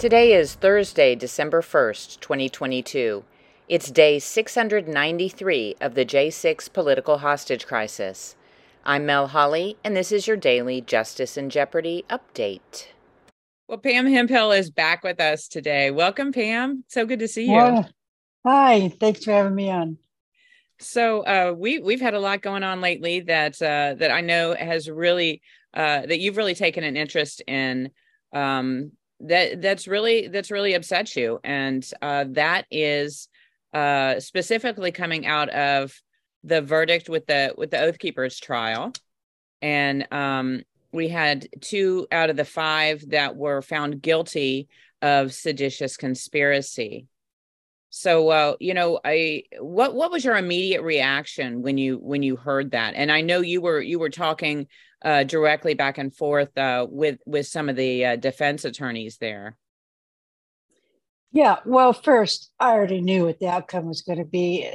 Today is Thursday, December 1st, 2022. It's day 693 of the J6 political hostage crisis. I'm Mel Holly, and this is your daily Justice in Jeopardy update. Well, Pam Hemphill is back with us today. Welcome, Pam. So good to see you. Well, hi, thanks for having me on. So uh, we we've had a lot going on lately that uh, that I know has really uh, that you've really taken an interest in. Um, that that's really that's really upset you, and uh, that is uh, specifically coming out of the verdict with the with the Oath Keepers trial, and um, we had two out of the five that were found guilty of seditious conspiracy. So, uh, you know, I what what was your immediate reaction when you when you heard that? And I know you were you were talking uh, directly back and forth uh, with with some of the uh, defense attorneys there. Yeah, well, first I already knew what the outcome was going to be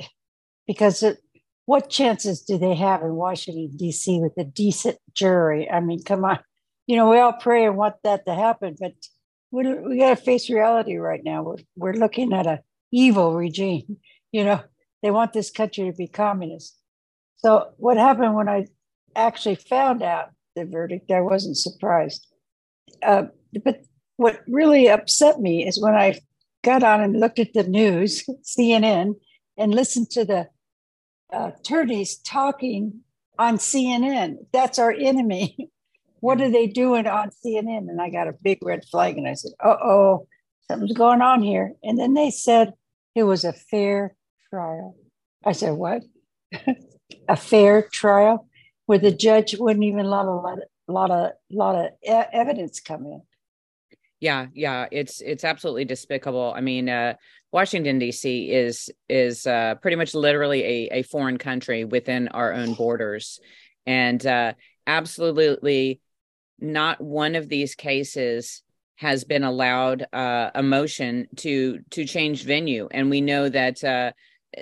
because it, what chances do they have in Washington D.C. with a decent jury? I mean, come on, you know, we all pray and want that to happen, but we we got to face reality right now. We're we're looking at a evil regime. You know, they want this country to be communist. So what happened when I actually found out the verdict? I wasn't surprised. Uh, but what really upset me is when I got on and looked at the news, CNN, and listened to the uh, attorneys talking on CNN. That's our enemy. what are they doing on CNN? And I got a big red flag and I said, uh oh, something's going on here. And then they said it was a fair trial. I said, What? a fair trial where the judge wouldn't even let a lot, lot of lot of evidence come in. Yeah, yeah, it's it's absolutely despicable. I mean, uh, Washington D.C. is is uh, pretty much literally a, a foreign country within our own borders, and uh, absolutely not one of these cases has been allowed uh, a motion to to change venue, and we know that uh,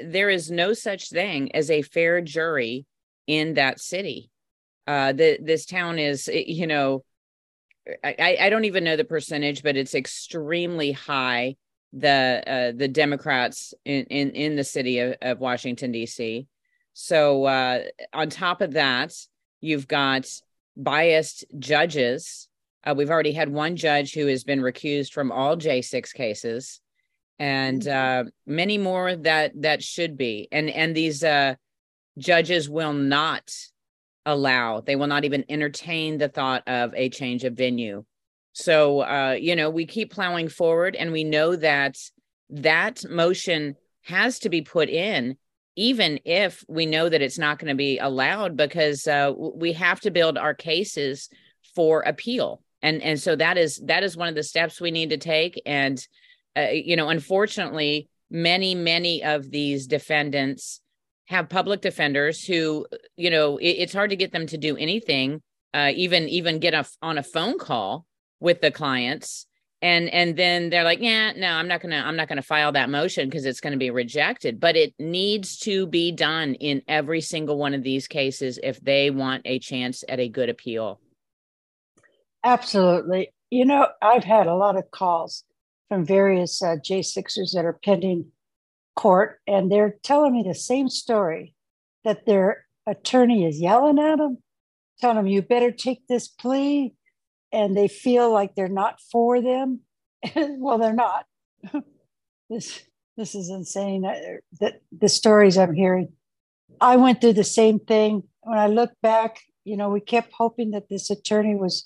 there is no such thing as a fair jury in that city. Uh, the, this town is, you know, I, I don't even know the percentage, but it's extremely high. The uh, the Democrats in, in in the city of, of Washington D.C. So uh, on top of that, you've got biased judges uh, we've already had one judge who has been recused from all J6 cases, and mm-hmm. uh, many more that that should be. And and these uh, judges will not allow; they will not even entertain the thought of a change of venue. So uh, you know, we keep plowing forward, and we know that that motion has to be put in even if we know that it's not going to be allowed because uh, we have to build our cases for appeal and and so that is that is one of the steps we need to take and uh, you know unfortunately many many of these defendants have public defenders who you know it, it's hard to get them to do anything uh, even even get a, on a phone call with the clients. And and then they're like yeah no i'm not gonna i'm not gonna file that motion because it's gonna be rejected. But it needs to be done in every single one of these cases if they want a chance at a good appeal. Absolutely. You know, I've had a lot of calls from various uh, J6ers that are pending court, and they're telling me the same story that their attorney is yelling at them, telling them, you better take this plea. And they feel like they're not for them. well, they're not. this this is insane. Uh, that the stories I'm hearing. I went through the same thing. When I look back, you know, we kept hoping that this attorney was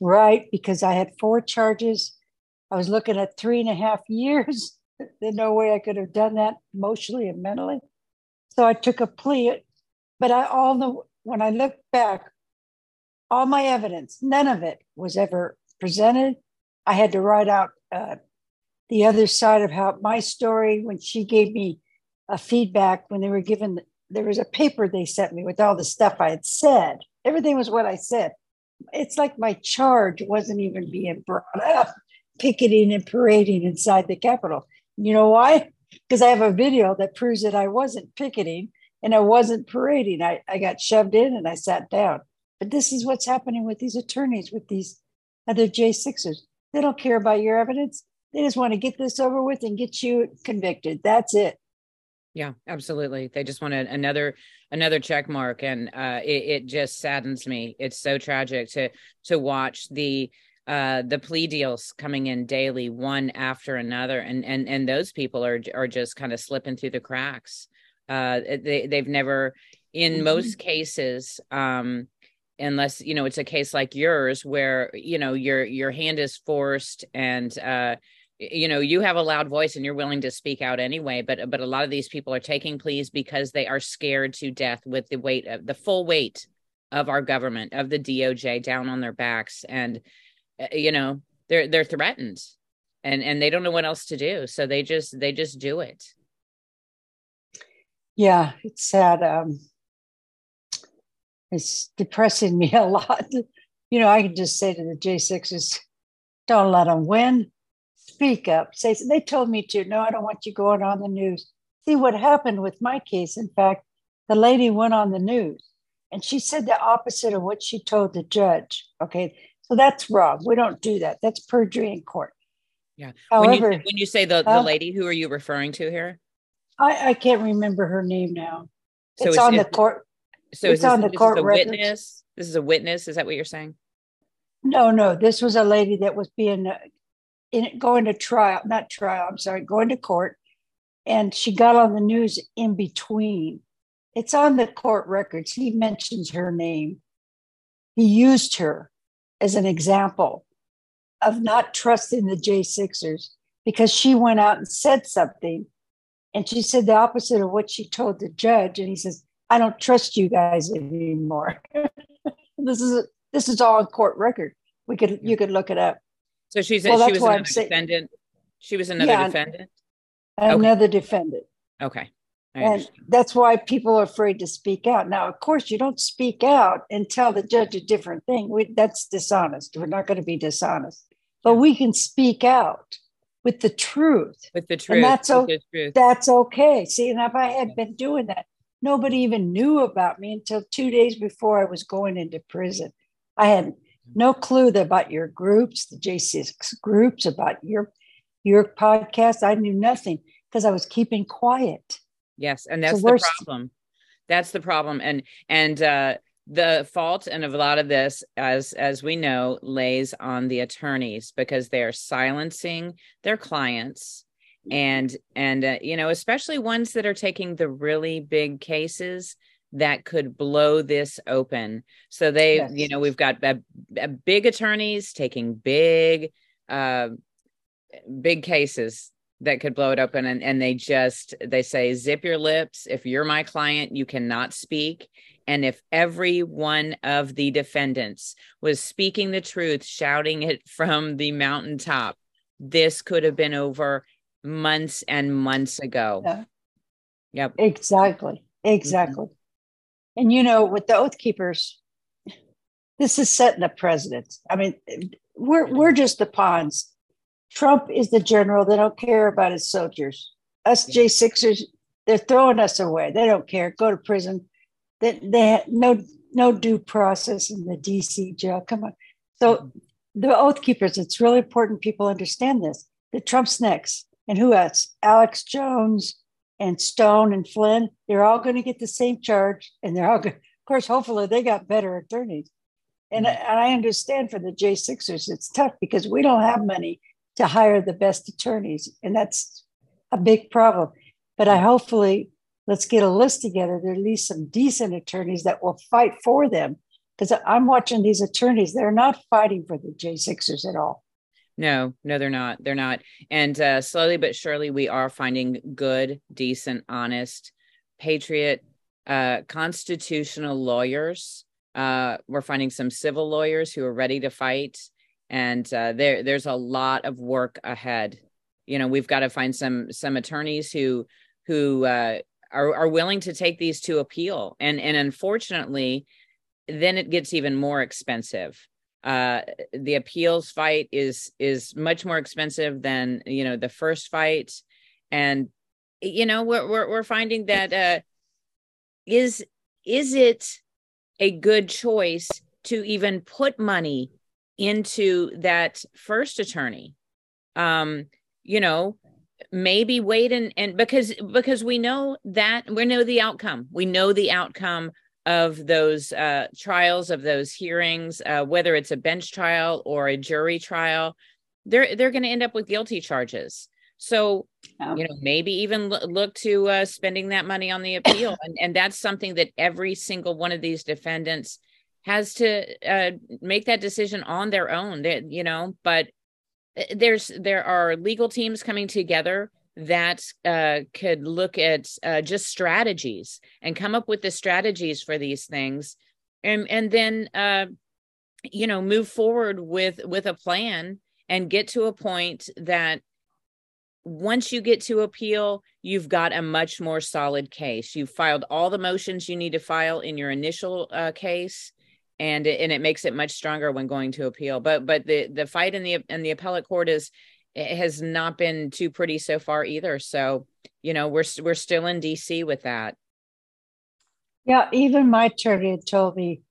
right because I had four charges. I was looking at three and a half years. There's no way I could have done that emotionally and mentally. So I took a plea. But I all the when I look back, all my evidence, none of it was ever presented. I had to write out uh, the other side of how my story when she gave me a feedback when they were given there was a paper they sent me with all the stuff I had said. Everything was what I said it's like my charge wasn't even being brought up, picketing and parading inside the Capitol. You know why? Because I have a video that proves that I wasn't picketing and I wasn't parading. I, I got shoved in and I sat down. But this is what's happening with these attorneys, with these other J6ers. They don't care about your evidence. They just want to get this over with and get you convicted. That's it. Yeah, absolutely. They just want another another check mark, and uh, it, it just saddens me. It's so tragic to to watch the uh, the plea deals coming in daily, one after another, and and and those people are are just kind of slipping through the cracks. Uh, they they've never, in mm-hmm. most cases, um, unless you know it's a case like yours where you know your your hand is forced and uh, you know you have a loud voice and you're willing to speak out anyway but but a lot of these people are taking pleas because they are scared to death with the weight of the full weight of our government of the DOJ down on their backs and you know they're they're threatened and and they don't know what else to do so they just they just do it yeah it's sad um it's depressing me a lot you know i can just say to the j6s don't let them win speak up. Say they told me to. No, I don't want you going on the news. See what happened with my case. In fact, the lady went on the news and she said the opposite of what she told the judge. Okay, so that's wrong. We don't do that. That's perjury in court. Yeah. However, when you, when you say the, the uh, lady, who are you referring to here? I, I can't remember her name now. So it's on the court. So it's this, on the court records. witness. This is a witness. Is that what you're saying? No, no. This was a lady that was being in going to trial, not trial, I'm sorry, going to court. And she got on the news in between. It's on the court records. He mentions her name. He used her as an example of not trusting the J6ers because she went out and said something. And she said the opposite of what she told the judge. And he says, I don't trust you guys anymore. this is this is all on court record. We could you could look it up. So she's well, she was another defendant. She was another yeah, defendant. Another okay. defendant. Okay. And that's why people are afraid to speak out. Now, of course, you don't speak out and tell the judge a different thing. We, that's dishonest. We're not going to be dishonest, but we can speak out with the truth. With the truth. And that's, o- truth. that's okay. See, and if I had been doing that, nobody even knew about me until two days before I was going into prison. I had mm-hmm. no clue about your groups, the J6 groups, about your your podcast. I knew nothing because I was keeping quiet. Yes, and that's so the problem. That's the problem, and and uh, the fault and of a lot of this, as as we know, lays on the attorneys because they are silencing their clients and and uh, you know especially ones that are taking the really big cases that could blow this open. So they, yes. you know, we've got a, a big attorneys taking big, uh, big cases that could blow it open, and and they just they say zip your lips. If you're my client, you cannot speak. And if every one of the defendants was speaking the truth, shouting it from the mountaintop, this could have been over months and months ago. Yeah. Yep. Exactly. Exactly. Mm-hmm. And you know, with the Oath Keepers, this is setting a precedent. I mean, we're we're just the pawns. Trump is the general. They don't care about his soldiers. Us J6ers, they're throwing us away. They don't care. Go to prison. They, they have no no due process in the DC jail. Come on. So the Oath Keepers, it's really important people understand this. The Trump's next. And who else? Alex Jones, and Stone and Flynn, they're all going to get the same charge. And they're all, going, of course, hopefully they got better attorneys. And, mm-hmm. and I understand for the J6ers, it's tough because we don't have money to hire the best attorneys. And that's a big problem. But I hopefully, let's get a list together. There are at least some decent attorneys that will fight for them. Because I'm watching these attorneys, they're not fighting for the J6ers at all. No, no, they're not. They're not. And uh, slowly but surely, we are finding good, decent, honest, patriot, uh, constitutional lawyers. Uh, we're finding some civil lawyers who are ready to fight, and uh, there there's a lot of work ahead. You know, we've got to find some some attorneys who who uh, are are willing to take these to appeal, and and unfortunately, then it gets even more expensive. Uh the appeals fight is is much more expensive than you know the first fight. And you know we're we're, we're finding that uh is is it a good choice to even put money into that first attorney um you know, maybe wait and and because because we know that we know the outcome. We know the outcome of those uh, trials of those hearings, uh, whether it's a bench trial or a jury trial, they're they're going to end up with guilty charges. So, you know, maybe even look to uh, spending that money on the appeal, and and that's something that every single one of these defendants has to uh, make that decision on their own. That you know, but uh, there's there are legal teams coming together that uh, could look at uh, just strategies and come up with the strategies for these things and and then uh, you know move forward with with a plan and get to a point that once you get to appeal you've got a much more solid case you've filed all the motions you need to file in your initial uh, case and it, and it makes it much stronger when going to appeal but but the the fight in the in the appellate court is it has not been too pretty so far either. So, you know, we're we're still in DC with that. Yeah, even my attorney had told me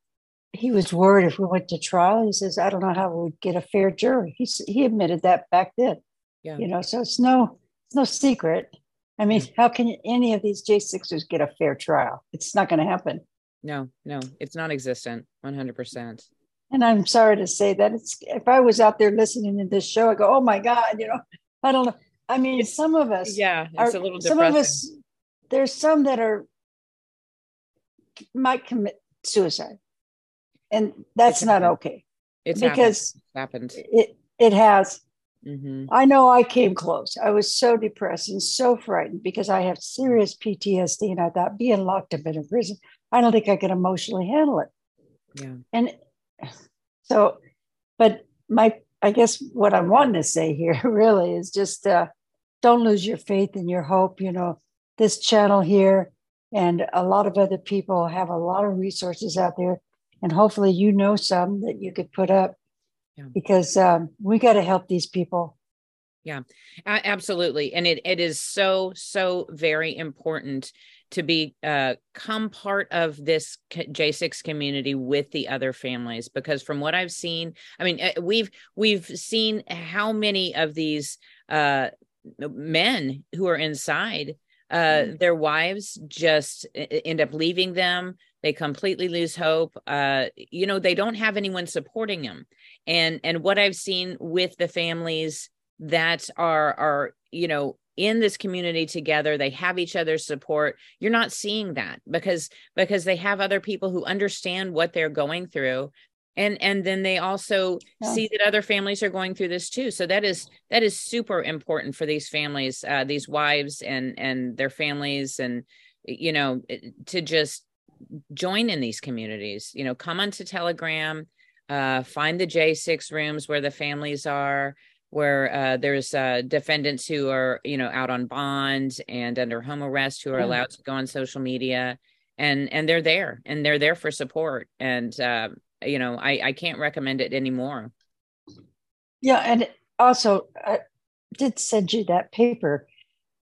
he was worried if we went to trial. He says, "I don't know how we'd get a fair jury." He he admitted that back then. Yeah, you know, so it's no it's no secret. I mean, how can any of these J sixers get a fair trial? It's not going to happen. No, no, it's non-existent. One hundred percent. And I'm sorry to say that it's if I was out there listening to this show, I go, oh my God, you know, I don't know. I mean, it's, some of us, yeah, it's are, a little depressing. Some of us, there's some that are might commit suicide, and that's it's not happened. okay. It's because happened. It it has. Mm-hmm. I know I came close. I was so depressed and so frightened because I have serious PTSD, and I thought being locked up in a prison, I don't think I could emotionally handle it. Yeah. And so, but my, I guess what I'm wanting to say here really is just uh, don't lose your faith and your hope. You know, this channel here and a lot of other people have a lot of resources out there. And hopefully, you know some that you could put up yeah. because um, we got to help these people yeah absolutely and it, it is so so very important to be uh, come part of this J6 community with the other families because from what I've seen, I mean, eh, we've we've seen how many of these uh, men who are inside uh, mm. their wives just end up leaving them. They completely lose hope. Uh, you know they don't have anyone supporting them and and what i've seen with the families that are are you know in this community together they have each other's support you're not seeing that because because they have other people who understand what they're going through and and then they also yeah. see that other families are going through this too so that is that is super important for these families uh, these wives and and their families and you know to just join in these communities you know come onto telegram uh, find the j6 rooms where the families are where uh, there's uh, defendants who are you know out on bond and under home arrest who are yeah. allowed to go on social media and and they're there and they're there for support and uh, you know I, I can't recommend it anymore. Yeah and also i did send you that paper.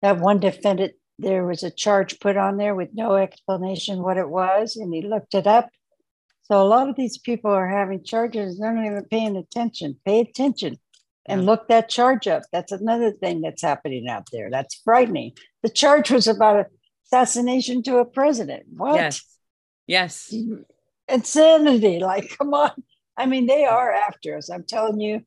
That one defendant there was a charge put on there with no explanation what it was and he looked it up. So a lot of these people are having charges they're not even paying attention. Pay attention and look that charge up. That's another thing that's happening out there. That's frightening. The charge was about assassination to a president. What? Yes. Yes. Insanity. Like, come on. I mean, they are after us. I'm telling you,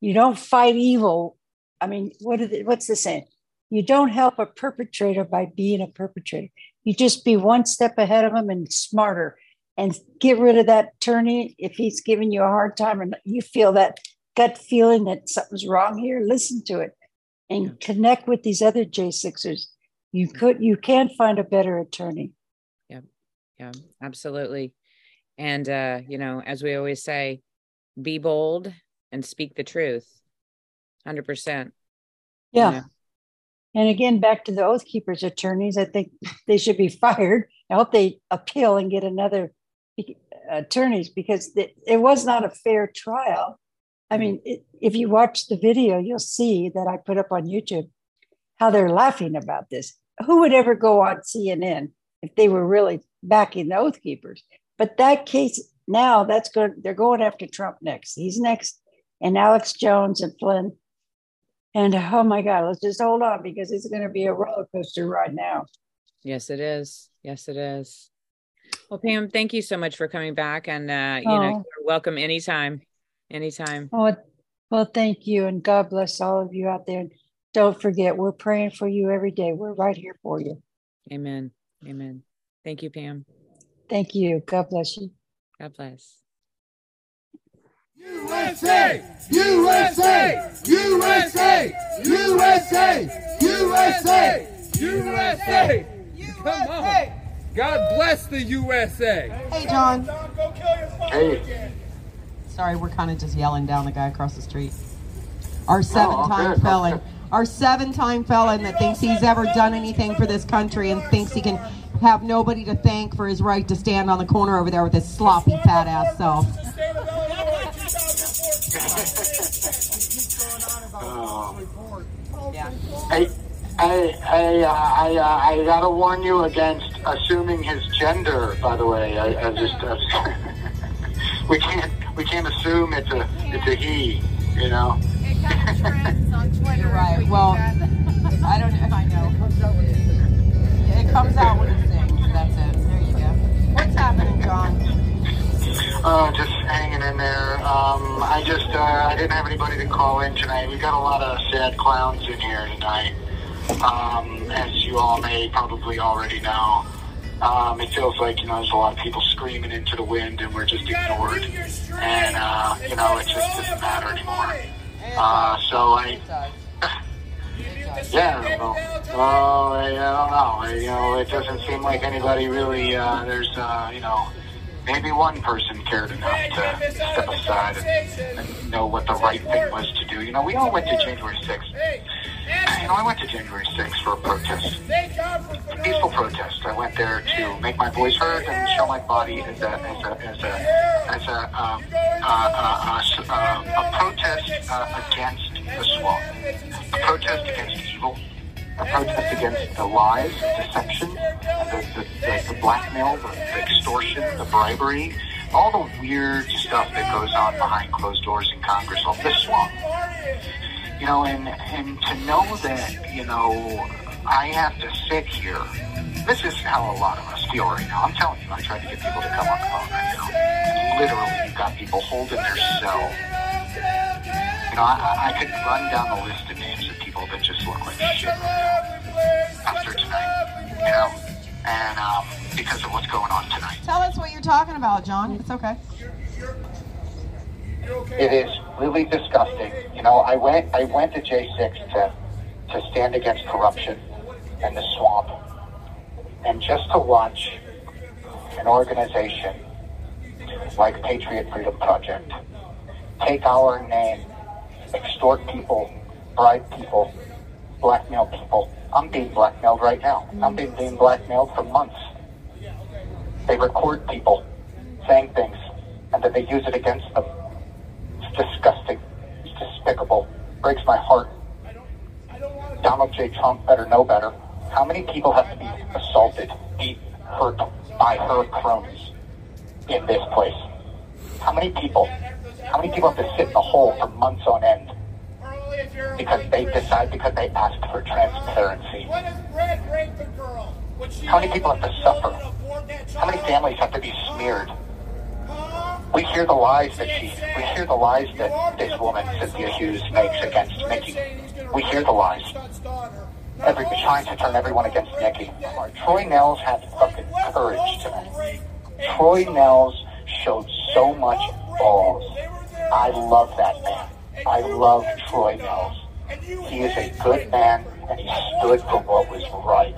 you don't fight evil. I mean, what they, what's the saying? You don't help a perpetrator by being a perpetrator. You just be one step ahead of them and smarter and get rid of that attorney if he's giving you a hard time and you feel that gut feeling that something's wrong here, listen to it and connect with these other J6ers. You could you can't find a better attorney. Yeah. Yeah, absolutely. And uh, you know, as we always say, be bold and speak the truth. 100%. Yeah. You know? And again, back to the Oath Keepers attorneys, I think they should be fired. I hope they appeal and get another attorneys because it was not a fair trial. I mean, it, if you watch the video, you'll see that I put up on YouTube how they're laughing about this. Who would ever go on CNN if they were really backing the Oath Keepers? But that case now, that's good. They're going after Trump next. He's next, and Alex Jones and Flynn. And oh my God, let's just hold on because it's going to be a roller coaster right now. Yes, it is. Yes, it is. Well, Pam, thank you so much for coming back, and uh, you oh. know, you're welcome anytime, anytime. Oh, well, thank you, and God bless all of you out there. Don't forget, we're praying for you every day. We're right here for you. Amen. Amen. Thank you, Pam. Thank you. God bless you. God bless. USA! USA! USA! USA! USA! USA! Come on. God bless the USA. Hey, Jon. Hey. Sorry, we're kind of just yelling down the guy across the street. Our seven-time oh, okay. felon. Our seven-time felon that thinks he's ever done anything for this country and thinks he can have nobody to thank for his right to stand on the corner over there with his sloppy fat ass self. yeah. Hey. I I uh, I, uh, I gotta warn you against assuming his gender. By the way, I, I just uh, we can't we can't assume it's a it's a he. You know. It kind of trends on Twitter. You're right. Well, I don't. If I know. It comes out when it sings. That's it. There you go. What's happening, Jon? Uh, just hanging in there. Um, I just uh, I didn't have anybody to call in tonight. We got a lot of sad clowns in here tonight. Um, as you all may probably already know, um, it feels like you know there's a lot of people screaming into the wind, and we're just ignored, and uh, you know it just doesn't matter anymore. Uh, so I. Yeah, well, well, I, I don't know. I, you know, it doesn't seem like anybody really. Uh, there's, uh, you know, maybe one person cared enough to step aside and, and know what the right thing was to do. You know, we all went to January 6th you know, I went to January 6th for a protest. A peaceful protest. I went there to make my voice heard and show my body as a as a as a as a um, uh, uh, uh, uh, a protest uh, against the swamp, a protest against evil, a protest against the lies, deception, the, the, the, the blackmail, the, the extortion, the bribery, all the weird stuff that goes on behind closed doors in Congress on this swamp you know, and and to know that, you know, I have to sit here. This is how a lot of us feel right now. I'm telling you, I tried to get people to come on the phone right now. And literally, you've got people holding their cell. You know, I, I could run down the list of names of people that just look like shit right now after tonight. You know, and um, because of what's going on tonight. Tell us what you're talking about, Jon. It's okay. It is really disgusting. You know, I went I went to J6 to to stand against corruption and the swamp, and just to watch an organization like Patriot Freedom Project take our name, extort people, bribe people, blackmail people. I'm being blackmailed right now. I'm being, being blackmailed for months. They record people saying things, and then they use it against them disgusting. It's despicable. Breaks my heart. Donald J. Trump better know better. How many people have to be assaulted, beaten, hurt by her cronies in this place? How many people? How many people have to sit in a hole for months on end because they decide because they asked for transparency? How many people have to suffer? How many families have to be smeared? We hear the lies that she, we hear the lies that this woman, Cynthia Hughes, makes against Nikki. We hear the lies. Every, trying to turn everyone against Nikki. Troy Nehls had fucking courage tonight. Troy Nehls showed so much balls. I love that man. I love Troy Nehls. He is a good man, and he stood for what was right.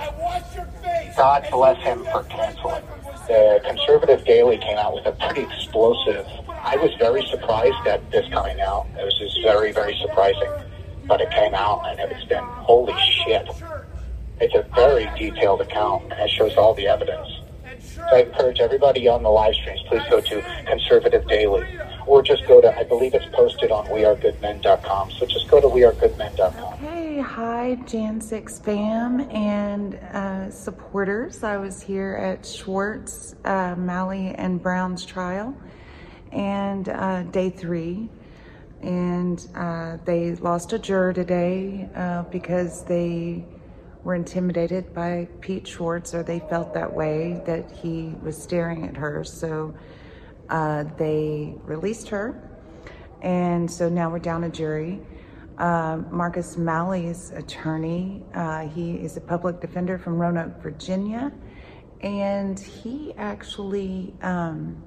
God bless him for canceling the conservative daily came out with a pretty explosive. I was very surprised at this coming out. It was just very, very surprising. But it came out and it's been holy shit. It's a very detailed account and it shows all the evidence. So I encourage everybody on the live streams, please go to Conservative Daily or just go to, I believe it's posted on wearegoodmen.com. So just go to wearegoodmen.com. Okay, hi, Jan 6 fam and uh, supporters. I was here at Schwartz, uh, Malley, and Brown's trial, and uh, day three. and uh, they lost a juror today uh, because they were intimidated by Pete Schwartz, or they felt that way that he was staring at her. So uh, they released her, and so now we're down a jury. Uh, Marcus Malley's attorney, uh, he is a public defender from Roanoke, Virginia, and he actually. Um,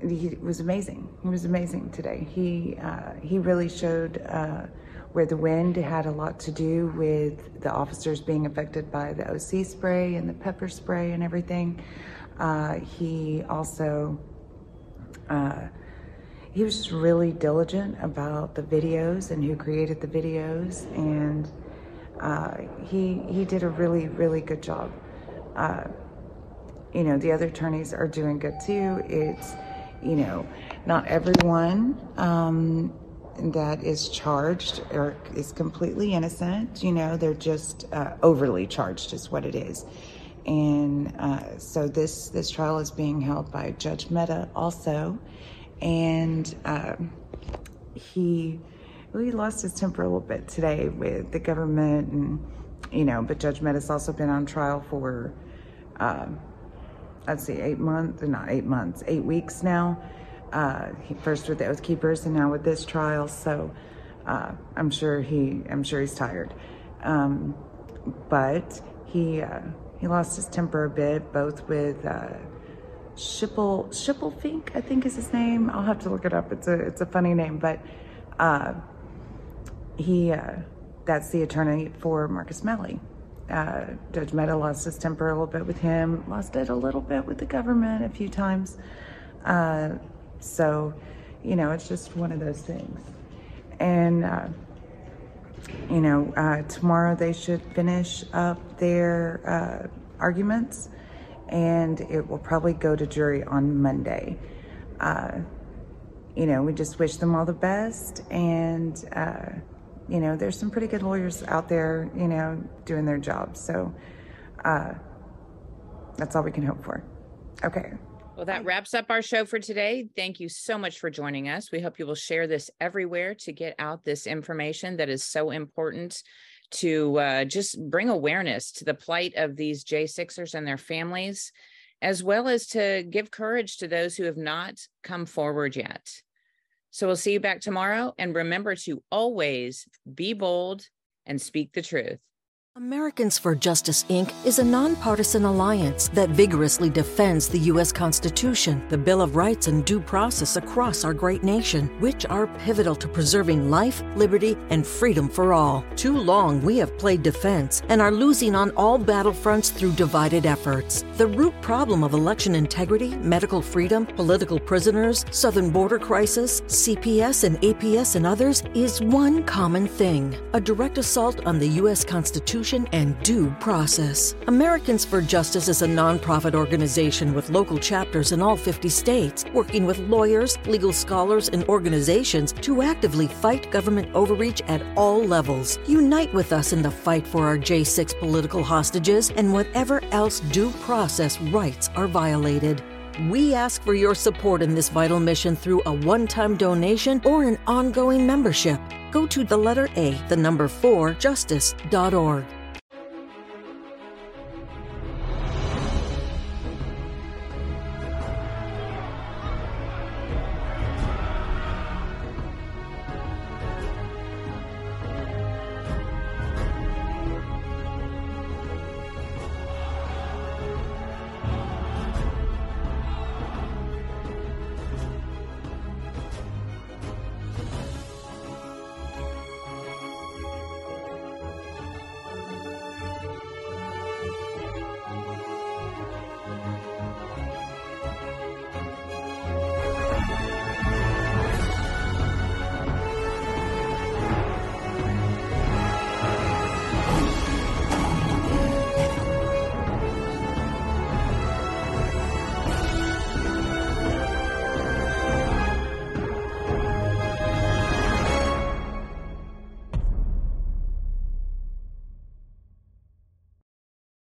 he was amazing. He was amazing today. He uh, he really showed uh, where the wind had a lot to do with the officers being affected by the OC spray and the pepper spray and everything. Uh, he also he was just really diligent about the videos and who created the videos, and uh, he he did a really really good job. Uh, you know the other attorneys are doing good too. It's you know, not everyone um, that is charged or is completely innocent. You know, they're just uh, overly charged, is what it is. And uh, so this this trial is being held by Judge Mehta also, and um, he he lost his temper a little bit today with the government, and you know, but Judge Mehta's also been on trial for. Um, let's see, eight months, not eight months, eight weeks now. Uh, first with the Oath Keepers and now with this trial. So uh, I'm sure he, I'm sure he's tired. Um, but he uh, he lost his temper a bit, both with Schipple Schipplefink, I think is his name. I'll have to look it up. It's a it's a funny name, but uh, he uh, that's the attorney for Marcus Malley. Uh, Judge Mehta lost his temper a little bit with him, lost it a little bit with the government a few times. Uh, so, you know, it's just one of those things. And, uh, you know, uh, tomorrow they should finish up their arguments and it will probably go to jury on Monday. Uh, you know, we just wish them all the best and, you know, there's some pretty good lawyers out there, you know, doing their job. So uh, that's all we can hope for. Okay. Well, that wraps up our show for today. Thank you so much for joining us. We hope you will share this everywhere to get out this information that is so important to uh, just bring awareness to the plight of these J6ers and their families, as well as to give courage to those who have not come forward yet. So we'll see you back tomorrow. And remember to always be bold and speak the truth. Americans for Justice, Inc. is a nonpartisan alliance that vigorously defends the U.S. Constitution, the Bill of Rights, and due process across our great nation, which are pivotal to preserving life, liberty, and freedom for all. Too long we have played defense and are losing on all battlefronts through divided efforts. The root problem of election integrity, medical freedom, political prisoners, southern border crisis, CPS and APS, and others is one common thing a direct assault on the U.S. Constitution and due process. Americans for Justice is a nonprofit organization with local chapters in all 50 states, working with lawyers, legal scholars, and organizations to actively fight government overreach at all levels. Unite with us in the fight for our J6 political hostages and whatever else due process rights are violated. We ask for your support in this vital mission through a one time donation or an ongoing membership. Go to the letter A, the number 4, justice.org.